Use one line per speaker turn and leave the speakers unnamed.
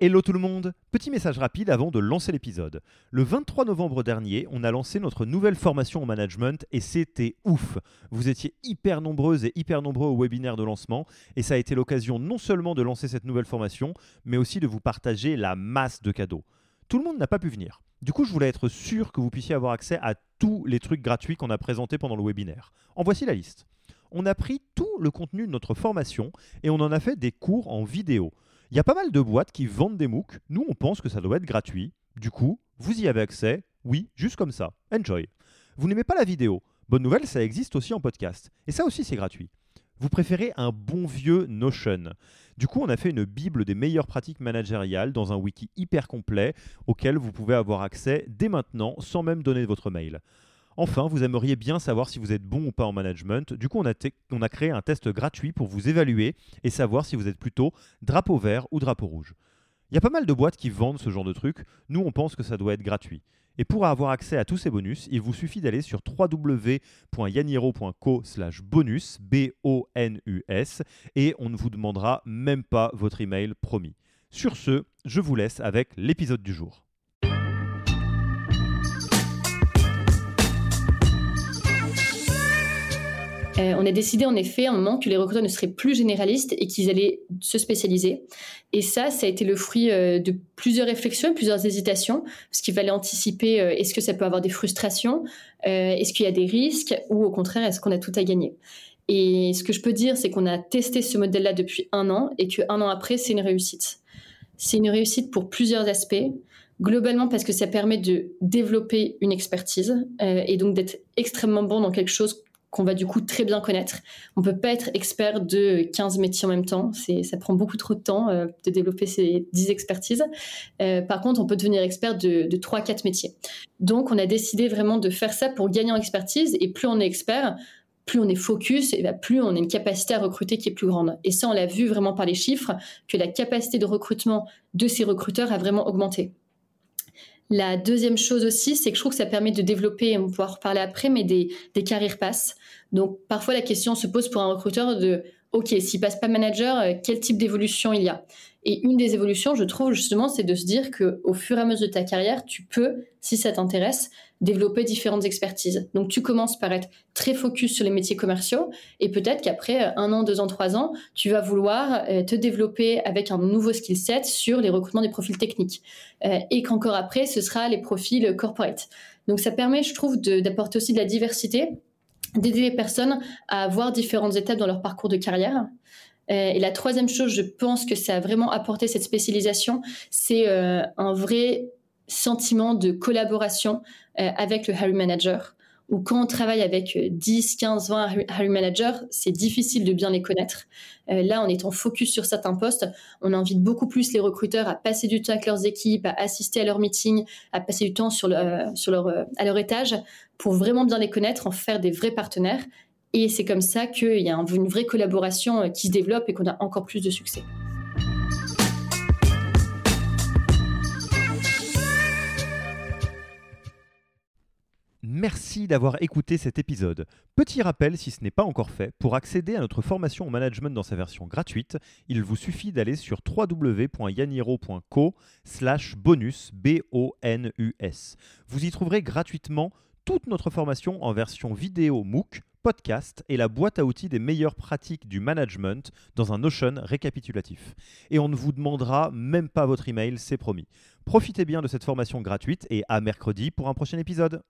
Hello tout le monde Petit message rapide avant de lancer l'épisode. Le 23 novembre dernier, on a lancé notre nouvelle formation en management et c'était ouf Vous étiez hyper nombreuses et hyper nombreux au webinaire de lancement et ça a été l'occasion non seulement de lancer cette nouvelle formation, mais aussi de vous partager la masse de cadeaux. Tout le monde n'a pas pu venir. Du coup, je voulais être sûr que vous puissiez avoir accès à tous les trucs gratuits qu'on a présentés pendant le webinaire. En voici la liste. On a pris tout le contenu de notre formation et on en a fait des cours en vidéo. Il y a pas mal de boîtes qui vendent des MOOC. Nous, on pense que ça doit être gratuit. Du coup, vous y avez accès. Oui, juste comme ça. Enjoy. Vous n'aimez pas la vidéo? Bonne nouvelle, ça existe aussi en podcast. Et ça aussi, c'est gratuit. Vous préférez un bon vieux Notion? Du coup, on a fait une bible des meilleures pratiques managériales dans un wiki hyper complet auquel vous pouvez avoir accès dès maintenant sans même donner votre mail. Enfin, vous aimeriez bien savoir si vous êtes bon ou pas en management. Du coup, on a, créé un test gratuit pour vous évaluer et savoir si vous êtes plutôt drapeau vert ou drapeau rouge. Il y a pas mal de boîtes qui vendent ce genre de trucs. Nous, on pense que ça doit être gratuit. Et pour avoir accès à tous ces bonus, il vous suffit d'aller sur www.yaniro.co bonus, B-O-N-U-S, et on ne vous demandera même pas votre email promis. Sur ce, je vous laisse avec l'épisode du jour.
Euh, on a décidé en effet à un moment que les recruteurs ne seraient plus généralistes et qu'ils allaient se spécialiser. Et ça, ça a été le fruit euh, de plusieurs réflexions, plusieurs hésitations, parce qu'il fallait anticiper euh, est-ce que ça peut avoir des frustrations, est-ce qu'il y a des risques, ou au contraire, est-ce qu'on a tout à gagner. Et ce que je peux dire, c'est qu'on a testé ce modèle-là depuis un an et qu'un an après, c'est une réussite. C'est une réussite pour plusieurs aspects. Globalement, parce que ça permet de développer une expertise et donc d'être extrêmement bon dans quelque chose qu'on va du coup très bien connaître. On peut pas être expert de 15 métiers en même temps, c'est ça prend beaucoup trop de temps euh, de développer ces 10 expertises. Euh, par contre, on peut devenir expert de, de 3 4 métiers. Donc on a décidé vraiment de faire ça pour gagner en expertise et plus on est expert, plus on est focus, et ben, plus on a une capacité à recruter qui est plus grande. Et ça, on l'a vu vraiment par les chiffres, que la capacité de recrutement de ces recruteurs a vraiment augmenté. La deuxième chose aussi, c'est que je trouve que ça permet de développer, on va pouvoir reparler après, mais des, des carrières passes. Donc parfois la question se pose pour un recruteur de OK, s'il passe pas manager, euh, quel type d'évolution il y a? Et une des évolutions, je trouve justement, c'est de se dire que au fur et à mesure de ta carrière, tu peux, si ça t'intéresse, développer différentes expertises. Donc tu commences par être très focus sur les métiers commerciaux et peut-être qu'après euh, un an, deux ans, trois ans, tu vas vouloir euh, te développer avec un nouveau skill set sur les recrutements des profils techniques et qu'encore après, ce sera les profils corporate. Donc ça permet, je trouve, d'apporter aussi de la diversité d'aider les personnes à avoir différentes étapes dans leur parcours de carrière. Euh, et la troisième chose, je pense que ça a vraiment apporté cette spécialisation, c'est euh, un vrai sentiment de collaboration euh, avec le Harry Manager. Ou quand on travaille avec 10, 15, 20 Harry Managers, c'est difficile de bien les connaître. là, en étant focus sur certains postes, on invite beaucoup plus les recruteurs à passer du temps avec leurs équipes, à assister à leurs meetings, à passer du temps sur leur, à leur étage pour vraiment bien les connaître, en faire des vrais partenaires. Et c'est comme ça qu'il y a une vraie collaboration euh, qui se développe et qu'on a encore plus de succès.
Merci d'avoir écouté cet épisode. Petit rappel, si ce n'est pas encore fait, pour accéder à notre formation au management dans sa version gratuite, il vous suffit d'aller sur www.yaniro.co slash bonus, B-O-N-U-S. Vous y trouverez gratuitement toute notre formation en version vidéo MOOC, podcast et la boîte à outils des meilleures pratiques du management dans un Notion récapitulatif. Et on ne vous demandera même pas votre email, c'est promis. Profitez bien de cette formation gratuite et à mercredi pour un prochain épisode.